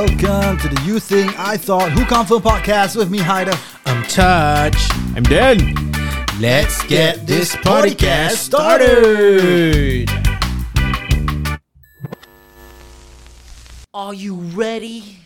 Welcome to the You Think I Thought Who Confirm podcast with me, Haida. I'm Touch. I'm Dan. Let's get this podcast started. Are you ready?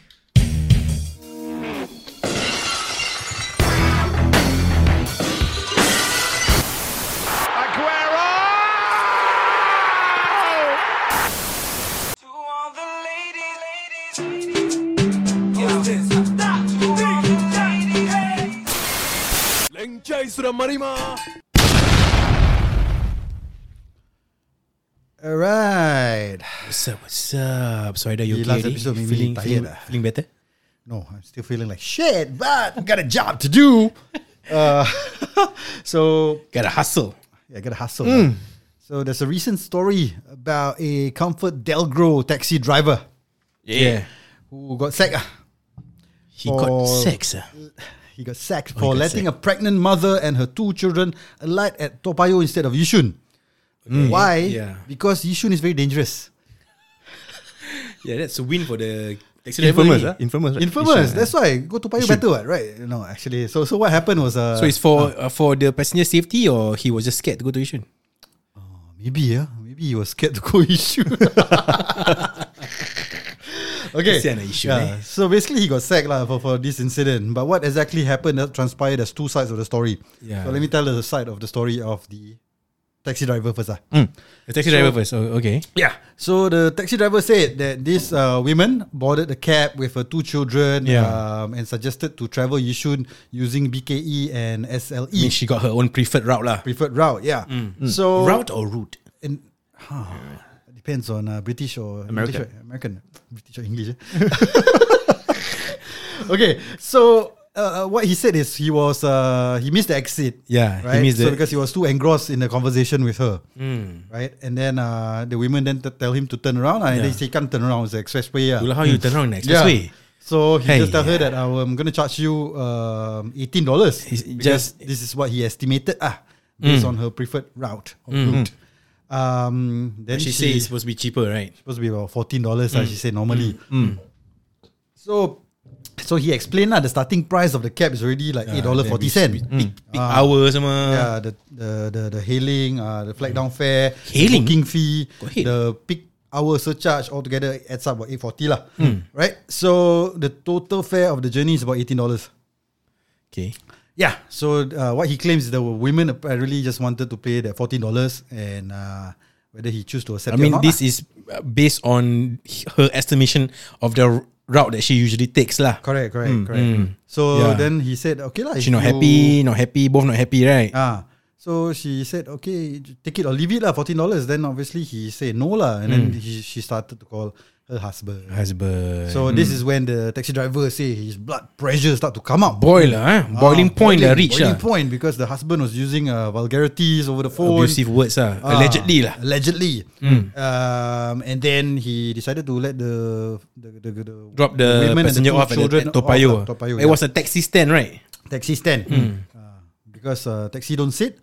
Sudah marima. Alright. What's up? What's up? So, Ida, you okay? last episode made me feeling, tired feeling, ah. feeling better? No, I'm still feeling like shit, but I got a job to do. Uh, so, Gotta hustle. yeah, got to hustle. lah. So, there's a recent story about a Comfort Delgro taxi driver Yeah. who got sacked. ah. He got For- sex. He got sacked Oh, for got letting a pregnant mother and her two children alight at Topayo instead of Yishun. Why? yeah. Because Yishun is very dangerous. Yeah, that's a win for the taxi Infamous, driver. ah? Infamous, right? Infamous. Yishun, That's why go to Payo better, what, right? No, actually. So so what happened was uh, So it's for uh, for the passenger safety or he was just scared to go to Yishun? maybe yeah maybe he was scared to go issue. okay. Kesian lah Yishun, Yeah. eh. So basically he got sacked lah for, for this incident. But what exactly happened that transpired there's two sides of the story. Yeah. So let me tell the side of the story of the taxi driver first. ah. The taxi driver first. Oh, okay. Yeah. So the taxi driver said that this uh, woman boarded the cab with her two children Yeah. um, and suggested to travel Yishun using BKE and SLE. I mean, she got her own preferred route lah. preferred route. Yeah. So Route or route? in, huh, depends on uh, British or American. English, right? American, British or English. eh? okay, so uh, uh, what he said is he was uh, he missed the exit. Yeah, he right. missed so the- because he was too engrossed in the conversation with her, Hmm. right? And then uh, the women then t- tell him to turn around, and Yeah. they say he can't turn around. It's the expressway. Yeah. Itulah how you turn around in the Yeah. So he Hey. just tell her that oh, I'm gonna charge you um, eighteen dollars. Just- this is what he estimated ah based on her preferred route. Or route. Um, then She, she, say it's supposed to be cheaper, right? supposed to be about fourteen dollars. ah, she said normally. So, so he explained lah the starting price of the cab is already like eight dollar forty cent. Peak, peak hour sama. Yeah, the the the, the hailing, uh, the flag down fare, Hailing? booking fee, the peak hour surcharge altogether adds up about eight forty lah. Right. So the total fare of the journey is about eighteen dollars. Okay. Yeah. So uh, what he claims is the women apparently just wanted to pay that fourteen dollars and uh, whether he choose to accept I mean, this lah. is uh, based on her estimation of the route that she usually takes lah. correct, correct, correct. So Yeah. then he said, okay lah. She not happy, not happy, both not happy, right? Ah. So she said, okay, take it or leave it lah, fourteen dollars. Then obviously he said no lah, and then he, she started to call her husband. Husband. So this is when the taxi driver say his blood pressure start to come up. boil lah, eh? boiling Ah, point boiling- reach boiling lah. point because the husband was using uh, vulgarities over the phone. Abusive words lah. Ah, Allegedly lah. Allegedly. Um, and then he decided to let the the, the, the Drop the women and passenger two off at, children the, at Toa Payoh. off at Toa Payoh, It yeah. was a taxi stand, right? taxi stand Uh, because uh, taxi don't sit.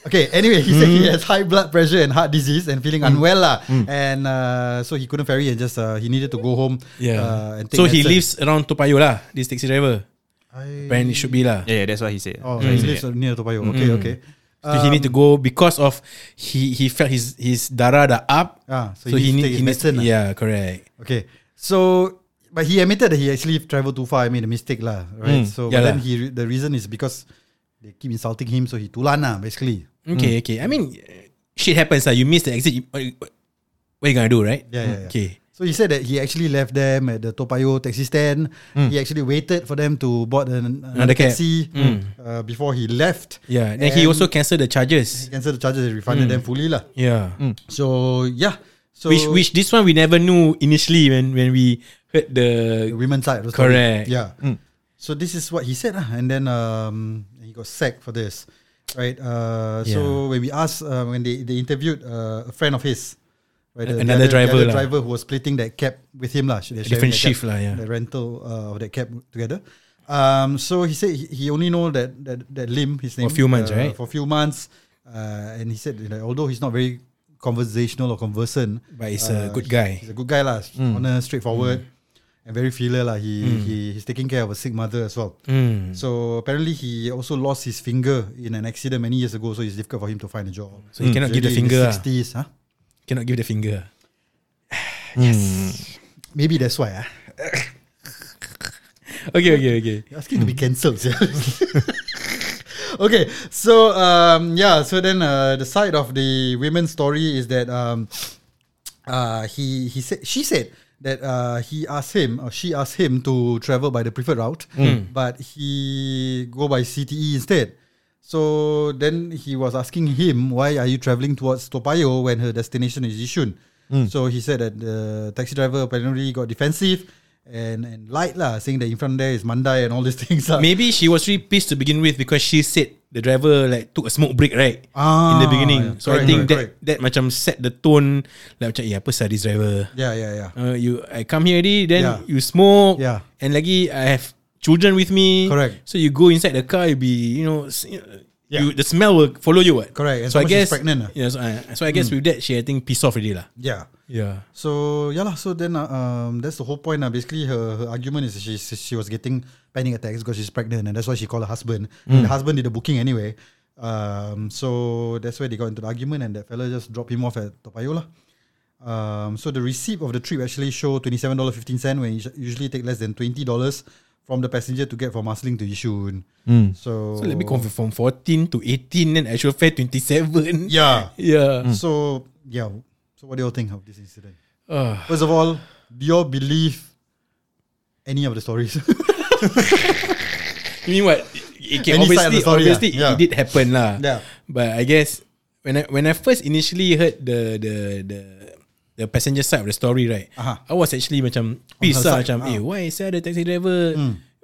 Okay, anyway, he said he has high blood pressure and heart disease and feeling unwell lah. And uh, so he couldn't ferry and just uh, he needed to go home. Uh, and take so he medicine. lives around Toa lah, this taxi driver. I- Apparently should be lah. Yeah, yeah, that's what he said. Oh, so he lives near Topayo. Okay, okay. So he need to go because of he he felt his his darah dah up. Ah, so he needs to take his medicine lah. Yeah, correct. Okay, so but he admitted that he actually traveled too far. I made a mistake lah, right? Mm, So yeah but then lah. he the reason is because they keep insulting him, so he tulan lah basically. Okay, okay. I mean, shit happens lah. You miss the exit. What, what you gonna do, right? Yeah, yeah, yeah. Okay. So he said that he actually left them at the Topayo taxi stand. He actually waited for them to board an, another, Another taxi uh, before he left. Yeah. He And also cancelled the charges. he canceled the charges and refunded them fully lah. Yeah. So yeah, so which which this one we never knew initially when when we heard the the women's side. the story. Correct. Yeah. So this is what he said, lah. and then um, he got sacked for this, right? Uh, Yeah. So when we asked, uh, when they, they interviewed uh, a friend of his, right, the- the Another other- driver the lah. driver who was splitting that cab with him, lah. Different shift lah, yeah. The rental uh, of that cab together. Um, so he said he, only know that that that Lim, his name, a few months, uh, right? For a few months, uh, and he said that although he's not very conversational or conversant, But he's a good guy. He's a good guy, lah. Honest, straightforward. And very filial lah. He, he he's taking care of a sick mother as well. Mm. So apparently he also lost his finger in an accident many years ago. So it's difficult for him to find a job. So he cannot give the finger. ah. Sixties, huh? Cannot give the finger. Yes. Maybe that's why. Ah, Okay, okay, okay. You're asking to be cancelled. sia. okay, so um, yeah, so then uh, the side of the women's story is that um, uh, he he said she said that uh, he asked him or she asked him to travel by the preferred route, but he go by CTE instead. So then he was asking him, why are you traveling towards Topayo when her destination is Yishun? So he said that the taxi driver apparently got defensive and, and lied lah, saying that in front there is Mandai and all these things. lah. Maybe she was really pissed to begin with because she said the driver like took a smoke break right Ah, in the beginning. yeah. So I Correct, think correct, that that macam set the tone like macam yeah apa sah this driver. Yeah, yeah, yeah. Uh, you I come here already then Yeah. you smoke Yeah. and lagi I have children with me. Correct. So you go inside the car you be you know Yeah. you the smell will follow you what. Correct. And So I guess pregnant ah. Yeah, so I, so I guess with that she I think pissed off already lah. Yeah. Yeah. So yeah lah. So then uh, um, that's the whole point. Uh, basically, her, her argument is she she was getting panic attacks because she's pregnant, and that's why she called her husband. The husband did the booking anyway. Um, so that's why they got into the argument, and that fella just dropped him off at Topayo lah. Um, so the receipt of the trip actually show twenty seven dollar fifteen cent when you us- usually take less than twenty dollars from the passenger to get from Marsiling to Yishun. So, So let me confirm from 14 to 18 then actual fare 27. Yeah. Yeah. So yeah. So what do you all think of this incident? Uh, First of all, do you all believe any of the stories? you mean what? Any side of obviously, the story, obviously yeah. it did happen lah. Yeah. But I guess when I when I first initially heard the the the the passenger side of the story, right? Aha. I was actually macam pissed lah, macam, ah. eh, why saya the taxi driver?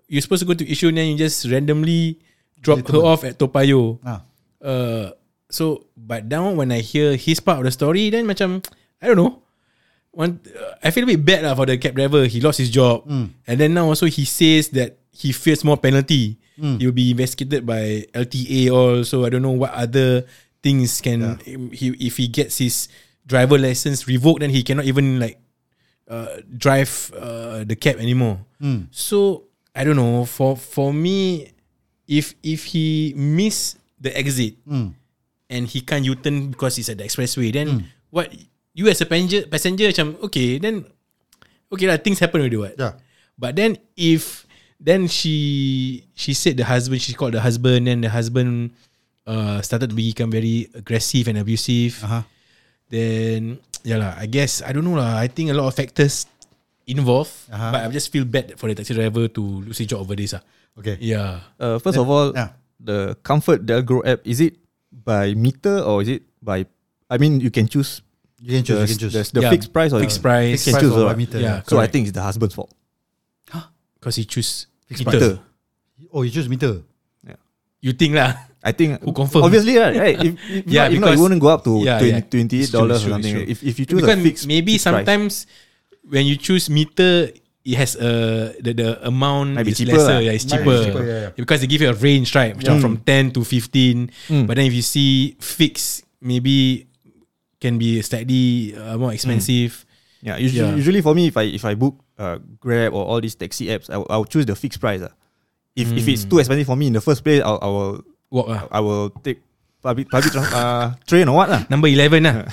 You're supposed to go to Yishun then you just randomly drop her off at Topayo. ah. Uh, so but now when I hear his part of the story, then macam I don't know. One, uh, I feel a bit bad lah for the cab driver. He lost his job, and then now also he says that he fears more penalty. He will be investigated by LTA also. I don't know what other things can he if he gets his driver license revoked, then he cannot even like uh, drive uh, the cab anymore. So I don't know. For for me, if if he miss the exit and he can't U-turn because it's at the expressway, then what you as a passenger passenger macam okay then okay lah things happen already what. Yeah. But then if then she she said the husband she called the husband and the husband uh started to become very aggressive and abusive. Uh-huh. Then yeah lah, I guess I don't know lah. I think a lot of factors involved, Uh-huh. but I just feel bad for the taxi driver to lose his job over this. Ah, Okay. yeah. Uh, first of all, yeah. the Comfort Delgro app is it by meter or is it by? I mean, you can choose You can choose. the, you can choose. the, the Yeah, fixed price or fixed price. Can Price choose or by meter, Yeah. So I correct. think it's the husband's fault. because he choose Fixed meter. Meter. Oh, you choose meter. You think lah? I think Who confirm? Obviously, right? right? If, if Yeah, not, if not, because- you wouldn't go up to Yeah, 20, yeah. 28 dollars or something. If if you choose Because a fixed, maybe fixed price, sometimes when you choose meter, it has a the, the amount Might be is cheaper lesser. lah. Yeah, it's Might be cheaper. cheaper, yeah, yeah. Because they give you a range, right? Macam From ten to fifteen. Mm. But then if you see fixed, maybe can be slightly uh, more expensive. yeah, usually, Yeah. usually for me, if I if I book uh, Grab or all these taxi apps, I will, I will choose the fixed price. ah. If if it's too expensive for me in the first place, I'll, I will Walk lah. I will take public public uh, train or what lah. Number eleven lah.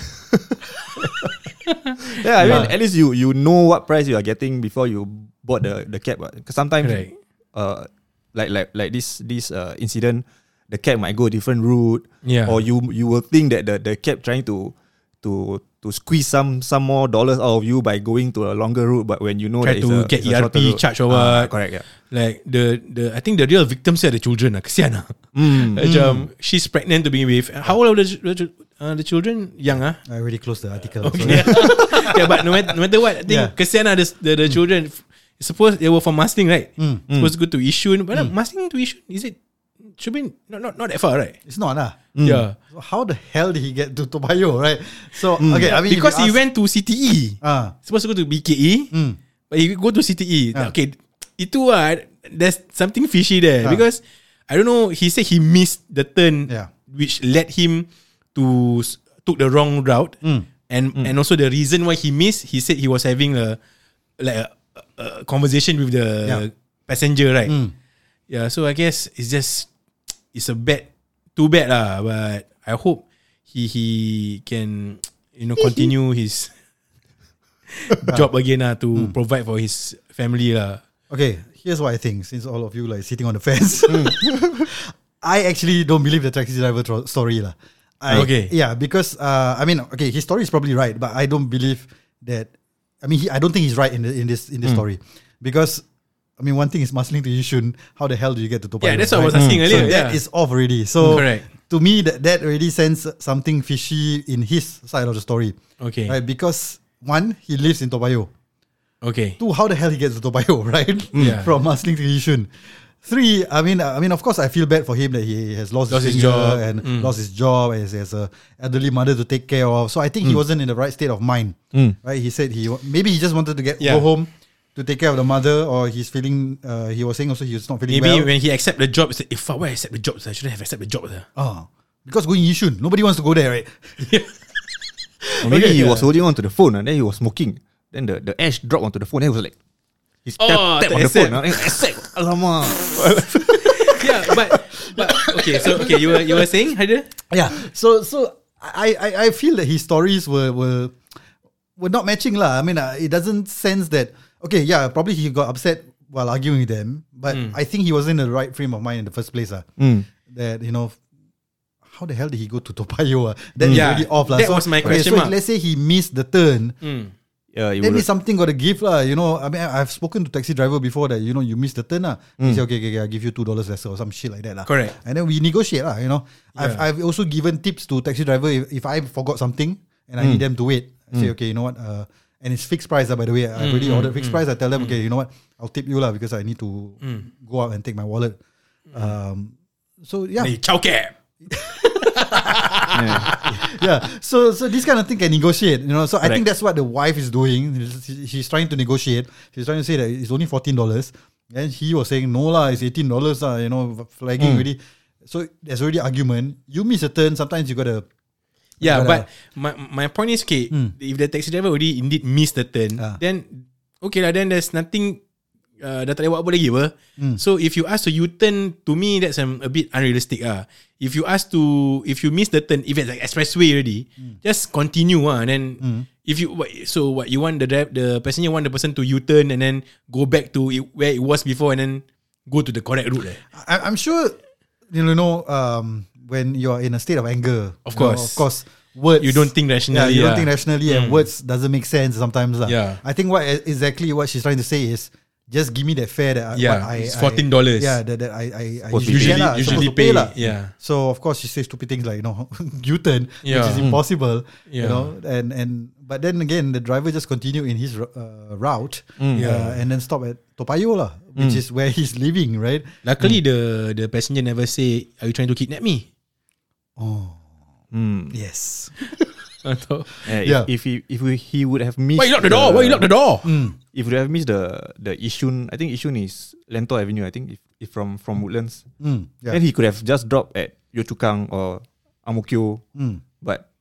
Yeah, I mean at least you you know what price you are getting before you bought the the cab. Because sometimes, Correct. uh, like like like this this uh, incident, the cab might go a different route. Yeah. Or you you will think that the the cab trying to to to squeeze some some more dollars out of you by going to a longer route, but when you know Try that it's to a, get it's a shorter ERP charge or Ah, what. correct. Yeah. Like the the I think the real victims are the children lah. Kesian lah. Mm. Macam she's pregnant to begin with. How old are the, the, uh, the children? Young ah. I already closed the article. Okay. So, yeah, but no matter, no matter what, I think Yeah. kesian lah the, the, the children. Suppose they were from Masling, right? Mm. Supposed to go to Yishun, but mm. Masling to Yishun is it? Should be not not not that far, right? it's not lah. Yeah, So how the hell did he get to Tobayo, right? So okay, I mean because he ask- went to CTE. Ah, Supposed to go to BKE, mm, but he go to CTE. Ah. Okay, itu ah, there's something fishy there Ah. because I don't know. He said he missed the turn, Yeah. which led him to took the wrong route, Mm. and and also the reason why he missed. He said he was having a like a, uh, conversation with the Yeah. passenger, right? Mm. Yeah, so I guess it's just it's a bad, too bad lah. But I hope he he can you know continue his job again lah to hmm. provide for his family lah. Okay, here's what I think. Since all of you like sitting on the fence, hmm. I actually don't believe the taxi driver tro- story lah. I, Okay. Yeah, because uh, I mean, okay, his story is probably right, but I don't believe that. I mean, he, I don't think he's right in the, in this in this hmm. story because. I mean, one thing is muscling to Yishun. How the hell do you get to Toa Yeah, that's what I was asking So earlier. that yeah. is off already. So Correct. to me, that that already sends something fishy in his side of the story, okay. right? Because one, he lives in Toa Payoh. Okay. Two, how the hell he gets to Toa Payoh, right? Yeah. From Muslim to Yishun. Three, I mean, I mean, of course, I feel bad for him that he has lost, Lost his, his job. and Mm. lost his job as has a elderly mother to take care of. So I think he wasn't in the right state of mind, Mm. right? He said he maybe he just wanted to get Yeah. go home to take care of the mother, or he's feeling. Uh, he was saying also he was not feeling Maybe well. when he accept the job, he said, if I were I accept the job, I shouldn't have accept the job. sir." Ah, because going Yishun, nobody wants to go there, right? Or maybe Okay, he yeah. was holding on to the phone and then he was smoking. Then the, the ash dropped onto the phone. Then he was like, he tap, Oh, tap tak on the accept. phone. Accept. Alamak. yeah, but but okay. So okay, you were you were saying, Haider? Yeah. So so I I, I feel that his stories were were were not matching lah. I mean, uh, it doesn't sense that. Okay, yeah, probably he got upset while arguing with them, but I think he was in the right frame of mind in the first place. Ah, Mm. that you know. How the hell did he go to Toa Payoh? ah? That is Yeah, already off lah. that was my okay, question So mark. let's say he missed the turn, Mm. Yeah, you then would it's something got to give lah. You know, I mean, I- I've spoken to taxi driver before that you know you missed the turn lah. He said okay, okay, okay, I'll give you two dollars lesser or some shit like that lah. Correct. And then we negotiate lah. You know, I've I've also given tips to taxi driver if, if I forgot something and I need them to wait. I say okay, you know what? Uh, and it's fixed price lah. By the way, I already mm-hmm. ordered fixed mm-hmm. price. I tell them okay, mm-hmm. you know what? I'll tip you lah because I need to mm. go out and take my wallet. Mm. Um, so yeah, Hey, chow cab. yeah. So so this kind of thing can negotiate, you know. So I think that's what the wife is doing. She's trying to negotiate. She's trying to say that it's only fourteen dollars, and he was saying no lah, it's eighteen dollars lah. You know, flagging mm. already. So there's already argument. You miss a turn. Sometimes you gotta. Yeah, But, uh, my my point is okay. Hmm. If the taxi driver already indeed missed the turn, Ah. then okay lah. Then there's nothing. Uh, dah tak boleh buat apa lagi apa. Hmm. So if you ask to U-turn, to me that's um, a bit unrealistic ah. If you ask to, if you miss the turn, if it's like expressway already, Hmm. just continue ah. And then if you so what you want the drive, the passenger want the person to U-turn and then go back to it, where it was before and then go to the correct route. Eh. I, I'm sure, you know, um, when you're in a state of anger, Of you know, course. of course, words. You don't think rationally, Yeah, you don't yeah. think rationally, and mm. words doesn't make sense sometimes. lah. Yeah. I think what exactly what she's trying to say is. Just give me that fare that I- Yeah, I, it's $14. Yeah, that, that I I, I usually, Usually, get lah, usually supposed to pay. lah. Yeah. So of course she says stupid things like you know U-turn, Yeah. which is mm. impossible. You Yeah. know, and and but then again the driver just continue in his uh, route, mm. uh, Yeah. uh, and then stop at Toa Payoh lah, which is where he's living, right? Luckily, the the passenger never say, "Are you trying to kidnap me?" Mm. Yes. Atau, Yeah, if, Yeah. if he if we, he would have missed Why you lock the door? Why you lock the door? If we have missed the the Yishun, I think Yishun is Lentor Avenue. I think if, if from from Woodlands, Mm, yeah. then he could have just dropped at Yio Chu Kang or Amokyo, Mm. but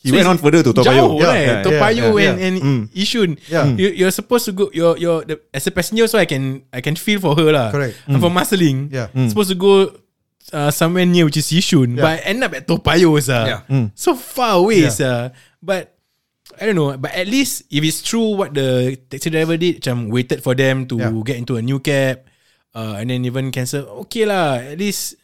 he So went on further to Toa Jauh, Payoh. Yeah, right? yeah, Toa yeah, Payoh yeah, and, and Mm. Yishun. Yeah. You, you're supposed to go. You're you're the, as a passenger, so I can I can feel for her lah. Correct. I'm from Marsiling. Yeah. Supposed to go uh, somewhere near which is Yishun, Yeah. but I end up at Toa Payoh, sir. Yeah. Mm. So far away, Yeah. sir. But I don't know. But at least if it's true what the taxi driver did, macam waited for them to Yeah. get into a new cab, uh, and then even cancel. Okay lah. At least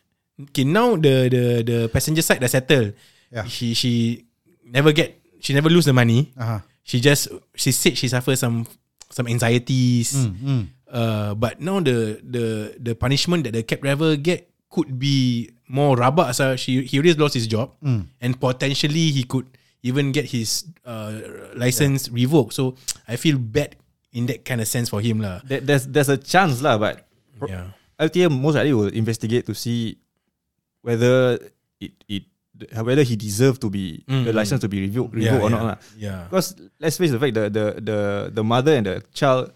okay now the the the passenger side dah settle. Yeah. She she never get she never lose the money. Uh-huh. She just she said she suffer some some anxieties. Mm, mm. Uh, but now the the the punishment that the cab driver get could be more rabak. So she he already lost his job, Mm. and potentially he could even get his uh, license revoked. So I feel bad in that kind of sense for him lah. There- there's there's a chance lah, but pro- Yeah. LTA most likely will investigate to see whether it it whether he deserved to be Mm, the mm. license to be revoked, Yeah, revoked or yeah, not lah. Yeah. Because let's face the fact the the the the mother and the child,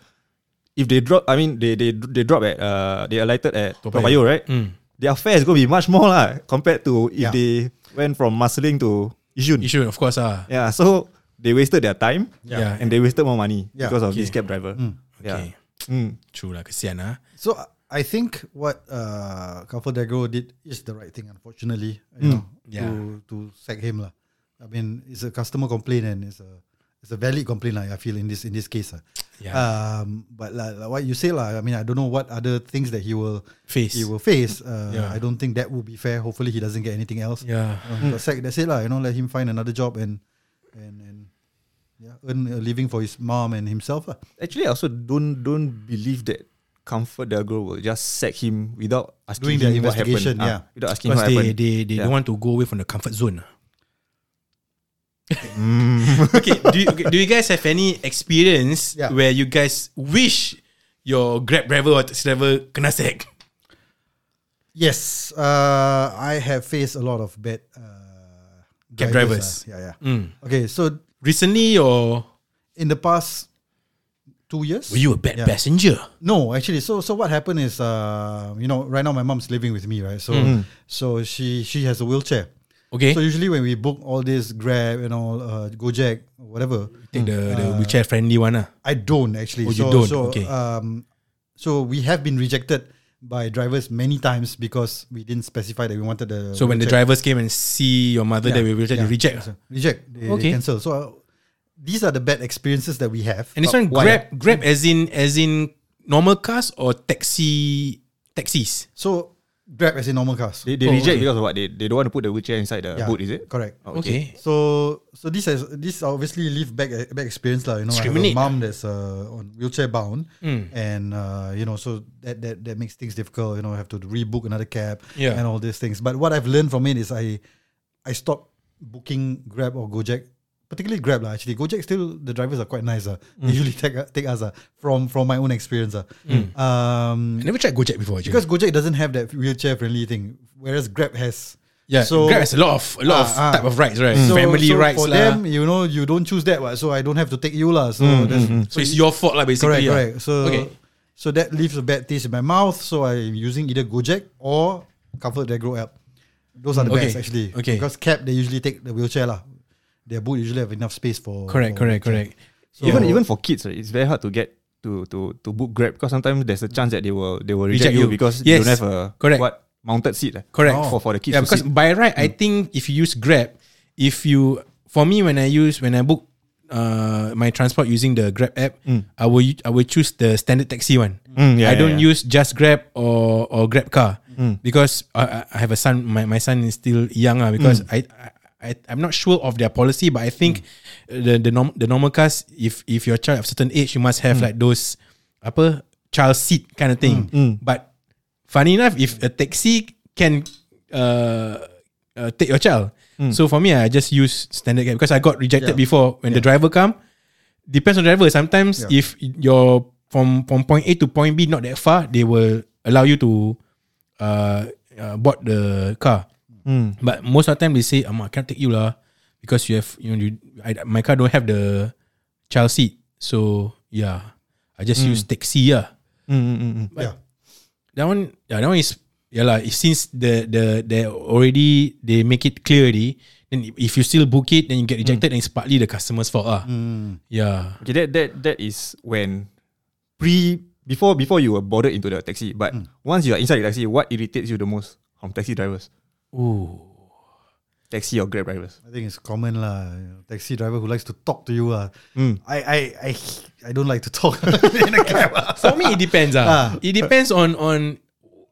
if they drop, I mean they they they drop at uh they alighted at Toa Toa Payoh. Payoh, right? Mm. Their fare is going to be much more lah compared to if Yeah. they went from Marsiling to Yishun. Should, of course, ah. Yeah, so they wasted their time Yeah. and they wasted more money Yeah, because of okay. this cab driver. Mm. Okay. Mm. True lah, kesian lah. So I think what uh, ComfortDelGro did is the right thing. Unfortunately, you know, Yeah. to to sack him lah. I mean, it's a customer complaint and it's a it's a valid complaint lah. I feel in this in this case. lah. Yeah. Um, but like, like what you say lah. I mean, I don't know what other things that he will Face. he will face. Uh, Yeah. I don't think that would be fair. Hopefully, he doesn't get anything else. Yeah. Uh, he got. That's it lah. You know, let him find another job and and and yeah, earn a living for his mom and himself lah. Actually, I also don't don't believe that Comfort Delgro will just sack him without asking Doing their him what happened. investigation, Ah, yeah. without asking Because what they, happened. they, they Yeah. don't want to go away from the comfort zone. lah. Mm. okay, do you, do you guys have any experience Yeah. where you guys wish your Grab driver or taxi driver kena sack? Yes, uh, I have faced a lot of bad uh, Cab drivers. ah. Yeah, yeah. Mm. Okay, so Recently, or in the past two years, were you a bad Yeah. passenger? No, actually, so so what happened is, uh, you know, right now my mom's living with me, right? So Mm. so she she has a wheelchair. Okay, So usually when we book all this Grab and all, uh, Gojek, whatever, take the, the wheelchair friendly one. ah. I don't actually. Oh, you so, don't? So, Okay. Um, so we have been rejected by drivers many times because we didn't specify that we wanted the. So when the drivers came and see your mother, they will reject, yeah, they reject. ah. so reject. They, Okay. they cancel. So uh, these are the bad experiences that we have. And this one Grab Grab as in as in normal cars or taxi taxis. So Grab as in normal cars. They, they Oh, reject okay. because of what? They, they don't want to put the wheelchair inside the Yeah, boot, is it? Correct. Oh, Okay. So so this has this obviously leave back back experience lah. You know, I have a mom that's uh, on wheelchair bound, Mm. and uh, you know, so that that that makes things difficult. You know, I have to rebook another cab Yeah. and all these things. But what I've learned from it is I I stopped booking Grab or Gojek. Particularly Grab lah. Actually, Gojek still the drivers are quite nice. Uh. They usually take take us uh, from from my own experience. Uh. Um, I never tried Gojek before. Actually. because Gojek doesn't have that wheelchair friendly thing, whereas Grab has. yeah, so- Grab has a lot of a lot of Ah, ah. type of rights, right? So, Family so rights for lah. them, you know, you don't choose that, so I don't have to take you lah. So that's so it's your fault lah, correct, basically. lah. correct. So okay. so that leaves a bad taste in my mouth. So I'm using either Gojek or Comfort Grow app. Those are the Okay, best actually. okay. Because cab they usually take the wheelchair lah. Their boot usually have enough space for. Correct, for correct, correct. So- even even for kids, right, it's very hard to get to to to book Grab because sometimes there's a chance that they will they will Reject reject, you you. because Yes. you don't have a Correct. what mounted seat. Correct. For for the kids. Yeah, because sit. by right. I think if you use Grab, if you for me when I use when I book uh my transport using the Grab app, I will I will choose the standard taxi one. Mm, yeah, I don't yeah, yeah. use just Grab or or Grab car because I, I- I have a son. My, my son is still young uh, because I, I I'm not sure of their policy, but I think the the norm, the normal cars if if your child of certain age, you must have like those apa child seat kind of thing. But funny enough, if a taxi can uh, uh, take your child, so for me, I just use standard cab because I got rejected Yeah. before when the driver come. Depends on the driver. Sometimes Yeah. if you're from from point A to point B, not that far, they will allow you to uh, uh board the car. But most of the time they say, "Amma, I can't take you lah because you have you know you, I, my car don't have the child seat." So yeah, I just use taxi yeah. Mm, mm, mm, mm. Yeah. That one, yeah, that one is yeah lah. Since the the they already they make it clear already, then if you still book it, then you get rejected, then it's partly the customer's fault ah. Yeah. Okay, that that that is when pre before before you were boarded into the taxi. But once you are inside the taxi, what irritates you the most from taxi drivers? Ooh. Taxi or Grab drivers? I think it's common lah. you know, Taxi driver who likes to talk to you lah. Mm. I, I I I don't like to talk in a cab. ah. For me, it depends ah. Ah. It depends on on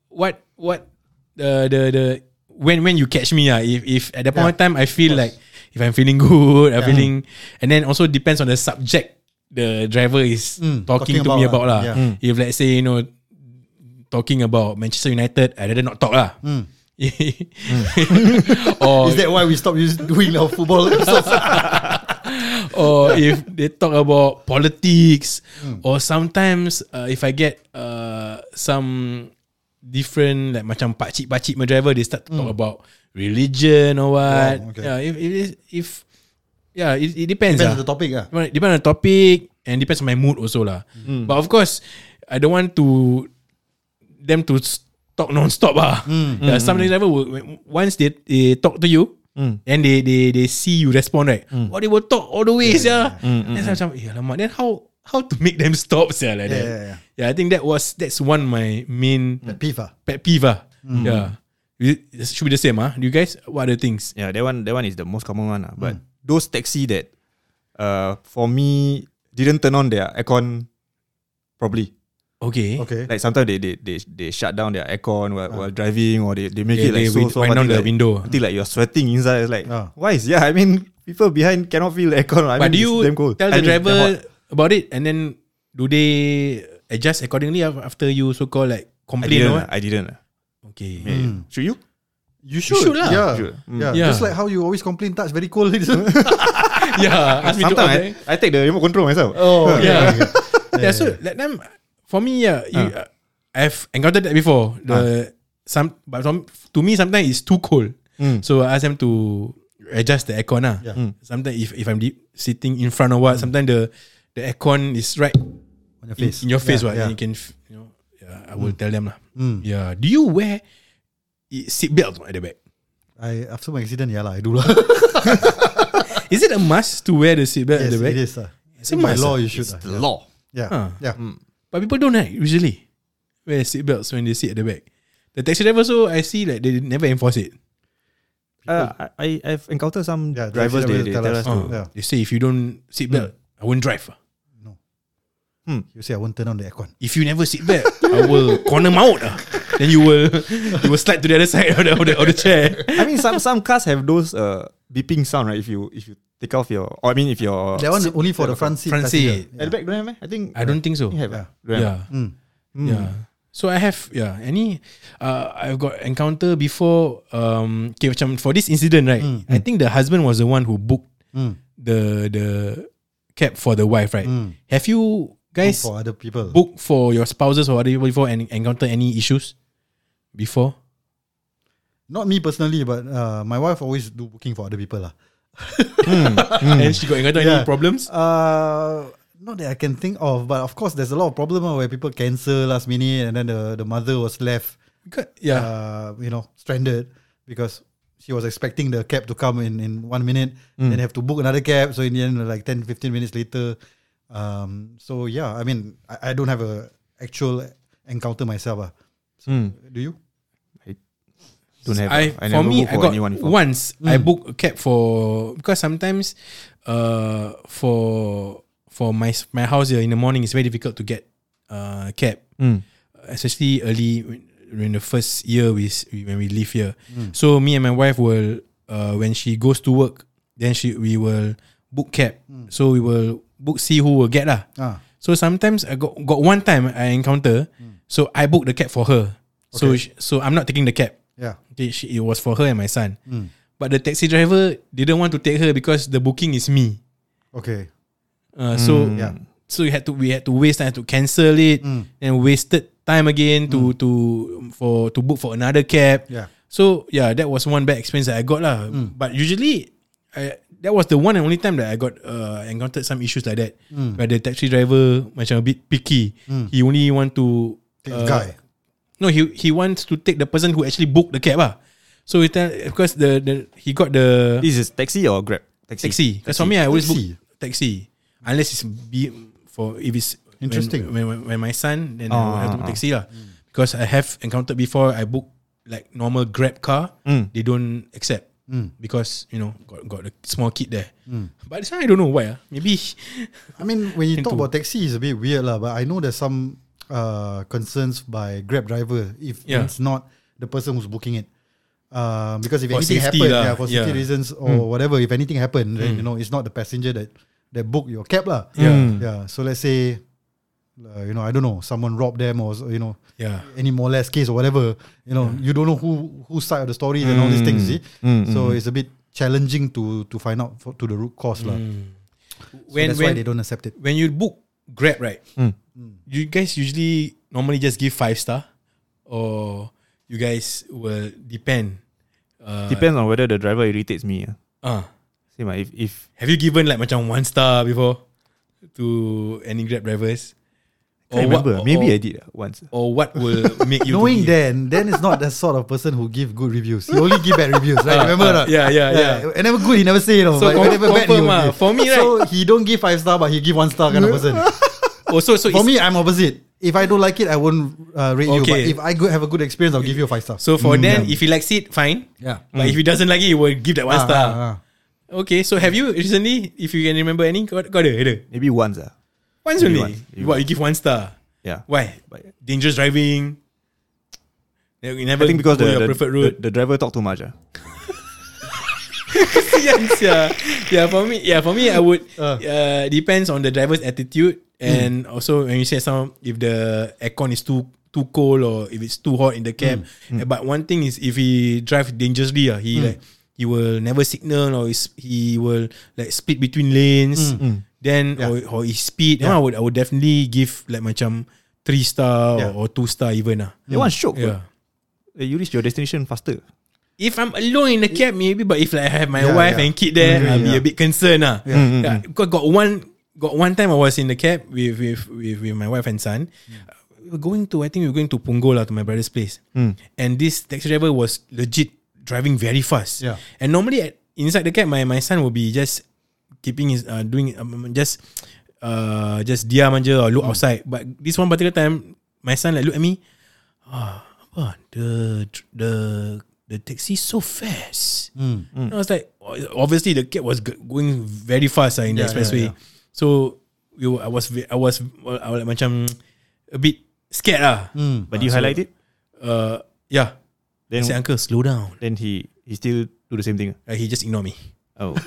what what the the the when when you catch me ah. If if at the point Yeah, of time I feel like if I'm feeling good, I'm Yeah. feeling, and then also depends on the subject the driver is Mm, talking, talking to me about about lah. lah. Yeah. If let's say you know talking about Manchester United, I rather not talk lah. or Is that why we stopped using, doing our football episodes? or if they talk about politics or sometimes uh, if I get uh, some different like macam pakcik pakcik my driver they start to talk about religion or what Wow, okay. yeah if if, if yeah it, it depends Depends ah. on the topic ah. Depend- depend on the topic and depends on my mood also lah but of course I don't want to them to talk non-stop ah. Yeah, some taxi driver will, once they, they talk to you and they they they see you respond right. Oh, they will talk all the way yeah. Then saya macam, eh alamak, then how how to make them stop, yeah, like Yeah, that. yeah, yeah. Yeah, I think that was that's one my main Pet peeve ah. pet peeve. ah. Yeah, it should be the same, ah. You guys, what are the things? Yeah, that one that one is the most common one. ah. But those taxi that uh for me didn't turn on their aircon properly. Okay. Okay. Like sometimes they they they, they shut down their aircon while, while driving or they, they make They- it like they so so wind down the like, window. until like you're sweating inside. It's like Ah. why is yeah? I mean people behind cannot feel the aircon. I but mean, do you damn cold. tell I the mean, driver about it, and then do they adjust accordingly af- after you so called like I complain didn't. or ah, what? I didn't. Okay. Yeah. Should you? You should. should lah. Yeah. Should. Mm. Yeah. Yeah. Just like how you always complain touch very cold. yeah. Sometimes? I, I take the remote control myself. oh. yeah. yeah. So that time for me, yeah, you, uh, I've encountered that before. The some but some, to me sometimes it's too cold. Mm. So I ask them to adjust the aircon. Ah. Yeah. Sometimes if, if I'm deep, sitting in front or what, sometimes the the aircon is right On your in, face. in your face. Yeah, what yeah. and you can you know. Yeah, I will tell them lah. Mm. Yeah. Do you wear seat belt at the back? I after my accident, yeah lah, I do lah. Is it a must to wear the seat belt at yes, the back? it is. Uh. It's a by must, law, ah. you should. It's ah. the law. Yeah. Huh. Yeah. But people don't right, usually wear seat belts when they sit at the back. The taxi driver so I see like they never enforce it. Uh, I I've encountered some Yeah, drivers. They, they tell tell us us to. Oh, Yeah. They say if you don't seat belt, I won't drive. You say I won't turn on the aircon. If you never sit belt, I will corner mount. ah. Then you will you will slide to the other side of the, of the, of the chair. I mean, some some cars have those uh beeping sound, right? If you if you take off your, or I mean, if your That one only for the front seat. Front seat. at the back don't have, eh? I think I don't think so. you have. Yeah. ah? Don't have Yeah. ah? Mm. Yeah. So I have yeah any uh I've got encounter before um okay, macam for this incident right I think the husband was the one who booked Mm. the the cab for the wife right Mm. have you guys for other people. booked for your spouses or other people before and encounter any issues before Not me personally, but uh, my wife always do booking for other people lah. and she got encounter any problems Uh, not that I can think of, but of course there's a lot of problem ah, where people cancel last minute and then the, the mother was left, yeah uh, you know, stranded because she was expecting the cab to come in, in one minute, and have to book another cab. So in the end, like 10, 15 minutes later. Um, so yeah, I mean, I, I don't have a actual encounter myself. ah. Hmm. Do you? Don't have. I. I for never me I got once. I book a cab for because sometimes uh for for my my house here in the morning it's very difficult to get uh cab. Mm. especially early when, the first year we, when we live here. So me and my wife will uh when she goes to work then she we will book cab. So we will book see who will get lah. Ah, so sometimes I got got one time I encounter. So I booked the cab for her. So Okay. sh so I'm not taking the cab yeah. Okay, she, it was for her and my son. Mm. But the taxi driver didn't want to take her because the booking is me. Okay. Uh, so Mm. Yeah. so we had to we had to waste time to cancel it Mm. and wasted time again to to for to book for another cab. Yeah. So yeah, that was one bad experience that I got lah. Mm. But usually, I, that was the one and only time that I got uh, encountered some issues like that. Mm. Where the taxi driver macam a bit picky. He only want to Take uh, the guy. No, he he wants to take the person who actually booked the cab ah. So we tell because the the he got the This is taxi or Grab? Taxi. taxi. Because for me, I always Taxi. book taxi unless it's be for if it's Interesting. When, when, when my son, then I Ah, will have to ah, book taxi lah. Because I have encountered before, I book like normal Grab car, Mm. they don't accept Mm. because you know got got a small kid there. But this one I don't know why. ah. Maybe I mean, when you talk about taxi, it's a bit weird lah. But I know there's some uh, concerns by Grab driver if Yeah. it's not the person who's booking it. Um, because if For anything happens, happen, yeah, for safety yeah. reasons or whatever, if anything happen, then you know it's not the passenger that that booked your cab lah. Yeah. yeah. So let's say, uh, you know, I don't know, someone robbed them or you know, yeah. any more less case or whatever. You know, you don't know who whose side of the story and all these things. See, Mm, so it's a bit challenging to to find out for, to the root cause lah. So When that's why when they don't accept it. when you book Grab, right? Mm. You guys usually normally just give five star, or you guys will depend. Uh, Depends on whether the driver irritates me. ah. Uh, Same ah, if if have you given like macam one star before to any Grab drivers? I what- remember, maybe or, I did ah, once. Or what will make you Knowing to give- Dan, Dan is not the sort of person who give good reviews. He only give bad reviews. Right? Remember uh, that? yeah, yeah, yeah. Whenever good, he never say. You know, So but con- whenever bad, he confirm will give. For me, so he don't give five star, but he give one star kind of person. Oh, so so For me, I'm opposite. If I don't like it, I won't uh, rate you. But if I go have a good experience, I'll give you a five star. So for then, if he likes it, fine. yeah. But if he doesn't like it, he will give that one Ah, star. ah, ah. Okay, so have you recently, if you can remember any, got, got ada, ada? Maybe once ah. Once Maybe only. once, maybe What, you give one star? Yeah. Why? But Dangerous driving. You never I think because go the your the, preferred the, route. the driver talk too much ah. yes, yeah. Yeah, for me, yeah, for me, I would. Uh. Uh, depends on the driver's attitude, and also when you say some, if the aircon is too too cold or if it's too hot in the cab. Uh, But one thing is, if he drive dangerously, uh, he like he will never signal or he will like split between lanes. Then Yeah. or, or he speed. then I would I would definitely give like macam three star Yeah. or, or two star even ah. That one shock. Yeah. Yeah. You reach your destination faster. If I'm alone in the cab, maybe. But if like I have my Yeah, wife yeah. and kid there, I'll be yeah. a bit concerned. Ah, Yeah. yeah. Because got one, got one time I was in the cab with with with, with my wife and son. Uh, We were going to, I think we were going to Punggol lah, to my brother's place, and this taxi driver was legit driving very fast. Yeah. And normally at, inside the cab, my my son will be just keeping his uh, doing um, just uh just diam aja or look outside. But this one particular time, my son like look at me. Ah, apa the the the taxi so fast. Hmm. And I was like, obviously the cab was going very fast uh, in the Yeah, expressway. yeah, So were, I was I was I was like macam a bit scared lah. Hmm. But you so- highlight it, Uh, yeah. Then I said, uncle, slow down. then he he still do the same thing. Uh, he just ignored me. Oh.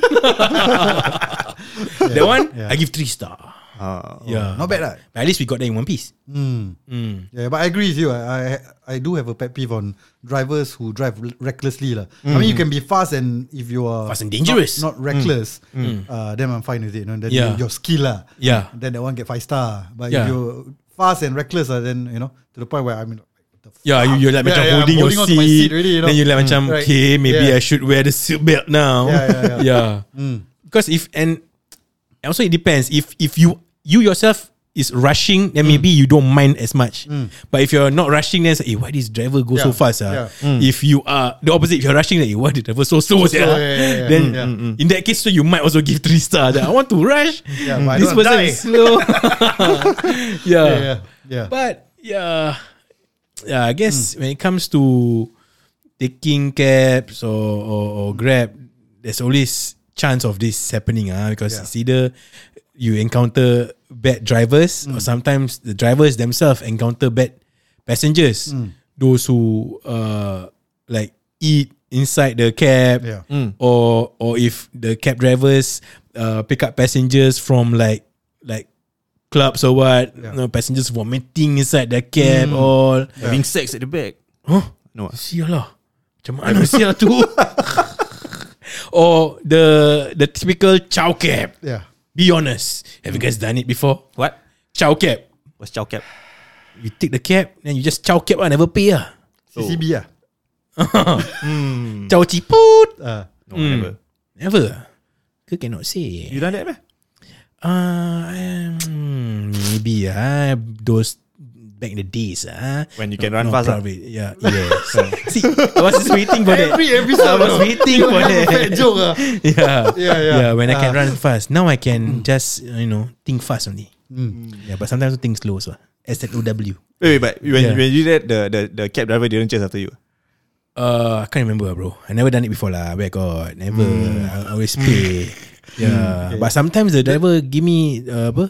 That one, Yeah. I give three star. Ah. Yeah, Not bad lah. But at least we got there in one piece. Hmm. Mm. Yeah, but I agree with you. I, I I do have a pet peeve on drivers who drive re- recklessly lah. I mean, you can be fast and if you are Fast and dangerous. not, not reckless, uh, then I'm fine with it. You know, then Yeah. you- your skill lah. Yeah. Then that one get five star. But Yeah. if you fast and reckless, uh, then you know to the point where I mean, Yeah, you, you're like Yeah, macam yeah, holding, holding your seat. seat already, you know. Then you're like macam, Right. okay, maybe Yeah. I should wear the seat belt now. Yeah, yeah, yeah. yeah. Mm. Because if and also it depends. If if you you yourself is rushing, then mm. maybe you don't mind as much. Mm. But if you're not rushing, then it's like, hey, why this driver go so fast? Ah, yeah. Mm. If you are the opposite, if you're rushing, then hey, why the driver so slow? sia?" slow, yeah, yeah, yeah. Then Mm, yeah. in that case, so you might also give three stars. Ah. I want to rush. Yeah, but this person die. is slow. yeah. yeah, yeah, yeah. But yeah, yeah. I guess when it comes to taking cabs or, or, or Grab, there's always chance of this happening. Ah, because Yeah. it's either you encounter bad drivers or sometimes the drivers themselves encounter bad passengers. Those who uh like eat inside the cab Yeah. or or if the cab drivers uh, pick up passengers from like like clubs or what, Yeah. you know, passengers vomiting inside the cab all. Having sex at the back. Huh? No. ah. Sial lah. Macam mana sial tu? or the the typical chow cab. yeah. Be honest. Have you guys done it before? What? Chow cab. What's chow cap? You take the cab, then you just chow cab lah, never pay lah. CCB ah. Chow ciput. Uh, No, never. Never. Ke cannot say. You done that, meh? Uh, um, maybe ah those back in the days ah. When you can run fast, ah. Probably, yeah, yes. See, I was just waiting for that. Every episode, I was waiting You for that. joke ah. yeah, Yeah, yeah. yeah. When I can run fast, now I can just you know think fast only. Hmm. Yeah, but sometimes I think slow so. S L O W. Wait, wait, but when, Yeah. when you did that, the, the, the cab driver didn't chase after you. Uh, I can't remember, bro. I never done it before, lah. Where God, never. I always pay. Yeah, but sometimes the driver give me uh, apa?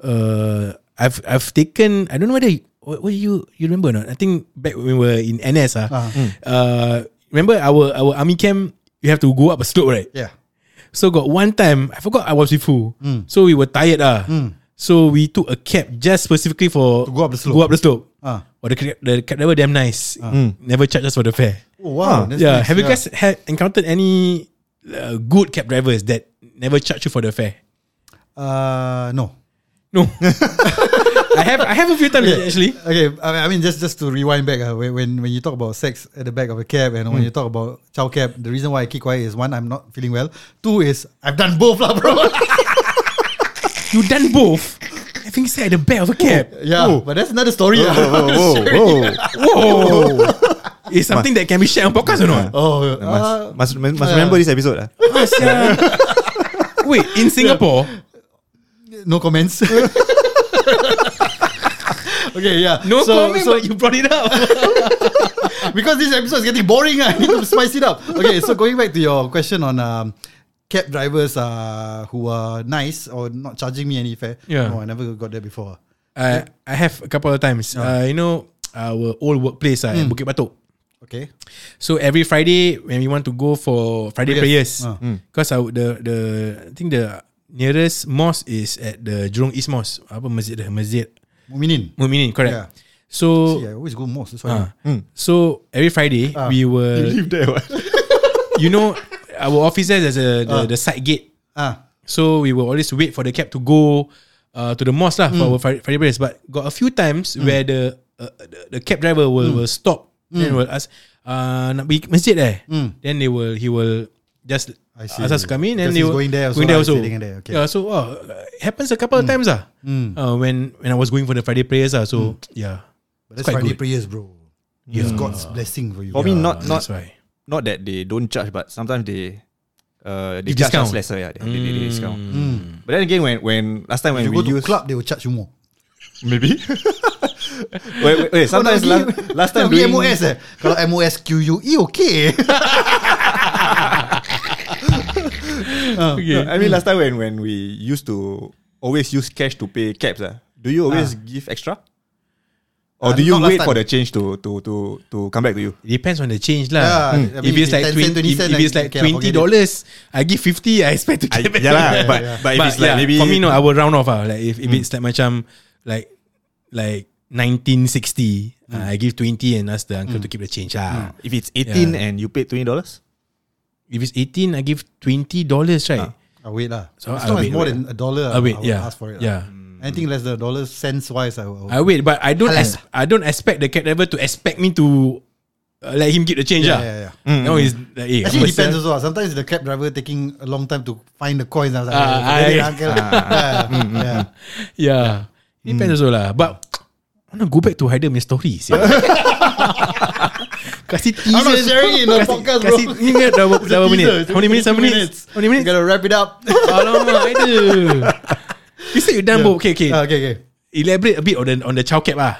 Uh, I've I've taken. I don't know whether what, what you you remember or not. I think back when we were in NS ah. Uh, remember our our army camp? You have to go up a slope, right? Yeah. So got one time I forgot I was with who. So we were tired ah. So we took a cab just specifically for To go up the slope. Go up the slope. Ah. Oh, the cab, the cab driver damn nice. Never charge us for the fare. Oh wow. that's yeah. nice. Have you guys had encountered any uh, good cab drivers that never charge you for the fare? Uh, no. No. I have I have a few times actually. Okay, I mean, I mean just just to rewind back, uh, when, when when you talk about sex at the back of a cab and Hmm. when you talk about chow cab, the reason why I keep quiet is one, I'm not feeling well. Two is I've done both, lah, bro. You done both. I Having sex at the back of a cab. yeah, but that's another story. Whoa, lah. whoa, whoa, whoa. Whoa. It's something that can be shared on podcast or not? Oh, Must, uh, must, must uh, remember this episode. ah. Ah. Wait, in Singapore, no comments. Okay, yeah. No so, comment, so but you brought it up. because this episode is getting boring, I need to spice it up. Okay, so going back to your question on um, cab drivers uh, who are nice or not charging me any fare. Yeah. No, I never got there before. I I have a couple of times. Uh, you know, our old workplace uh, at Bukit Batok. Okay. So every Friday when we want to go for Friday Prayers. prayers, Ah. because the the I think the nearest mosque is at the Jurong East Mosque. Apa masjid dah? Masjid Muminin. Muminin, correct. Yeah. So See, I always go most. That's why. ah, so every Friday Ah. we will Live there, what? you know our office there there's a the, Ah. the side gate. Ah. So we will always wait for the cab to go uh, to the mosque lah Mm. for our Friday, Friday prayers. But got a few times where the, uh, the the cab driver will Mm. will stop and will ask uh, nak pergi masjid eh. Mm. Then they will he will just I see. to come in and Because they going there also Going there also. there, okay. Yeah, so it happens a couple of times ah. Mm. Uh, when when I was going for the Friday prayers ah. So yeah, But that's Friday good. prayers, bro. It's God's blessing for you. For me, not Uh, not why. not that they don't charge, but sometimes they uh they charge discount. us lesser. Yeah, they, they, they discount. Mm. But then again, when when last time when If you we go to use club, they will charge you more. maybe. wait, wait, wait, sometimes last, last time doing MOS eh. Kalau MOS QUE, okay. Okay. No, I mean last time when when we used to always use cash to pay cabs, ah, do you always give extra? Or Ah, do you wait for the change to to to to come back to you? It depends on the change lah. Yeah, Hmm. I if mean, it's like 10 20, cent, 20 if, cent, if it's like okay twenty dollars, I give fifty. I expect to I, get back. yeah lah, but yeah. but if it's like yeah, maybe for me no, I will round off ah. Like if, if it's like macam like like 1960, uh, I give 20 and ask the uncle to keep the change ah. if it's eighteen Yeah. and you paid twenty dollars, If it's 18, I give 20 dollars, right? I'll wait lah. So as long as more than a dollar, I'll wait, I will yeah. ask for it. lah. Yeah. Anything less than a dollar, cents wise, I will. I wait, but I don't as, I don't expect the cab driver to expect me to uh, let him keep the change yeah, ah. yeah, yeah. No, he's like, eh, Actually, it depends also. lah. Sometimes the cab driver taking a long time to find the coins. I was like, Ah, "Oh, ah, it, yeah. uncle." Yeah, yeah. Yeah. Depends also lah. But I want to go back to Haider punya story. sia. Kasih teaser. I'm not sharing it in the podcast, bro. Kasih, ingat dah berapa, dah berapa minit? How many minutes? How many 52 minutes? How many We minutes? gotta wrap it up. Alamak, Haider. You said you done both. Okay, okay. Ah, okay, okay. Elaborate a bit on the, on the chow cap ah.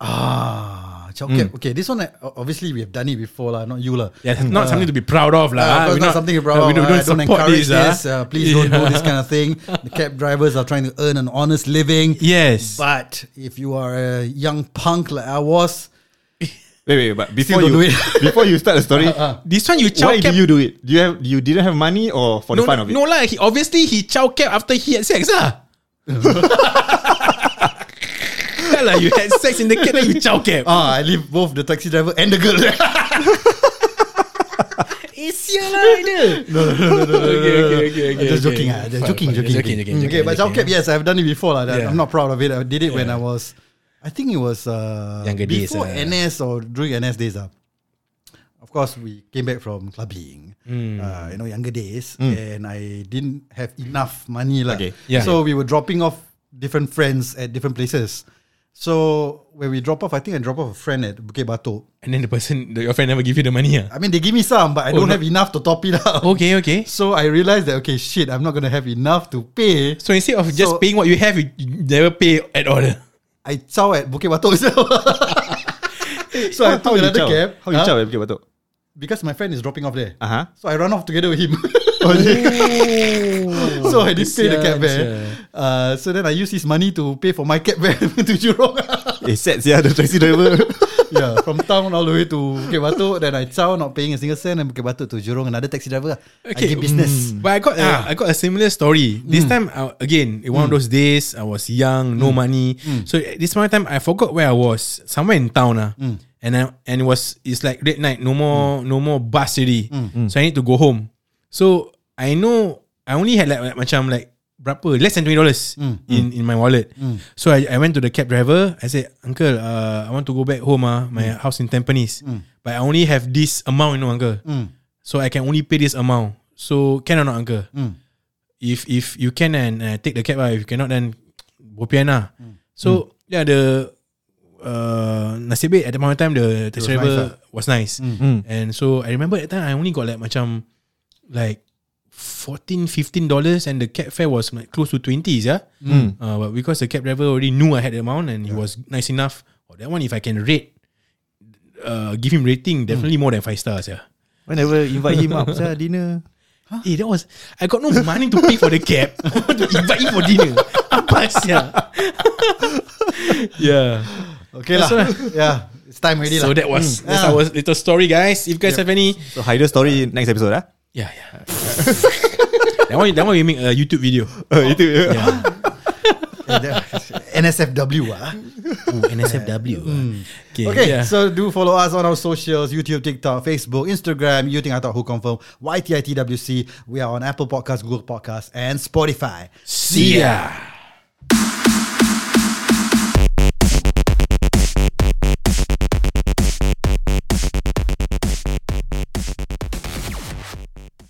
Ah, chow cap. Okay, this one, uh, obviously, we have done it before, lah. not you. lah. Yeah, not something to be proud of lah. Uh, We're not something you're proud no, of. We don't, I don't don't encourage this. ah. this. Uh, please don't do this kind of thing. The cab drivers are trying to earn an honest living. Yes. But if you are a young punk like I was, wait, wait, but before you don't do it. before you start the story, This one you chow why cap. did you do it? Do you have you didn't have money or for no, the fun of it? no lah. He, obviously, he chow cap after he had sex lah. yeah lah, you had sex in the cab then you chow cap. ah, I leave both the taxi driver and the girl. Eh, sial lah no, no, no, no, no, no, Okay, no, no. okay, okay, okay, Just okay. joking, ah, just Fine, joking, fine, joking, joking, joking. joking, Okay, but joking, chow cap, yes, I've done it before. lah. Yeah. I'm not proud of it. I did it when Yeah. I was, I think it was uh, Younger days, before ah. NS or during NS days. Uh. Of course, we came back from clubbing, Hmm. uh, you know, younger days, and I didn't have enough money. lah. Okay. Yeah. So we were dropping off different friends at different places. So when we drop off, I think I drop off a friend at Bukit Batok. And then the person, the, your friend never give you the money ah. I mean, they give me some, but I Oh, don't no. have enough to top it up. Okay, okay. So I realized that okay, shit, I'm not gonna have enough to pay. So instead of just paying what you have, you never pay at all. I chow at Bukit Batok itself. so I took another chow? cab. How you huh? chow at Bukit Batok? Because my friend is dropping off there. Uh huh. So I run off together with him. so I didn't pay the cab fare. Uh, so then I used his money to pay for my cab fare to Jurong. Eh, sad yeah, the taxi driver. Yeah, from town all the way to Bukit Batok. Then I chow, not paying a single cent, and Bukit Batok to Jurong, another taxi driver. I give business. But I got a, I got a similar story. This time uh, again, in one of those days, I was young, no money. So at this in time, I forgot where I was. Somewhere in town, ah. And I, and it was it's like late night. No more no more bus already. So I need to go home. So I know I only had like, like macam like berapa less than twenty dollars in in my wallet. So I, I went to the cab driver. I said, Uncle, uh, I want to go back home. Ah, my house in Tampines. But I only have this amount, you know, Uncle. So I can only pay this amount. So can or not, uncle? If if you can and uh, take the cab, lah. if you cannot, then bopian lah. So yeah, the uh, nasib baik at the point of time the taxi was driver nice, was nice, and so I remember at that time I only got like macam like 14 15 dollars and the cab fare was like close to 20s yeah uh, but because the cab driver already knew I had the amount and he was nice enough oh, that one if I can rate uh, give him rating definitely more than 5 stars yeah Whenever invite him up saya dinner. Eh, that was I got no money to pay for the cab. I want to invite him for dinner. Apa sia? yeah. Okay lah. why- yeah, it's time already So lah. that was that's Yeah. our little story, guys. If you guys have any, So Haider story next episode ah. Yeah, yeah. that one, that one we make a YouTube video. Itu. Yeah. NSFW ah. Ooh, NSFW. Okay. Okay, yeah. so do follow us on our socials: YouTube, TikTok, Facebook, Instagram. You think I thought who confirm? YTITWC. We are on Apple Podcasts, Google Podcasts, and Spotify. see ya.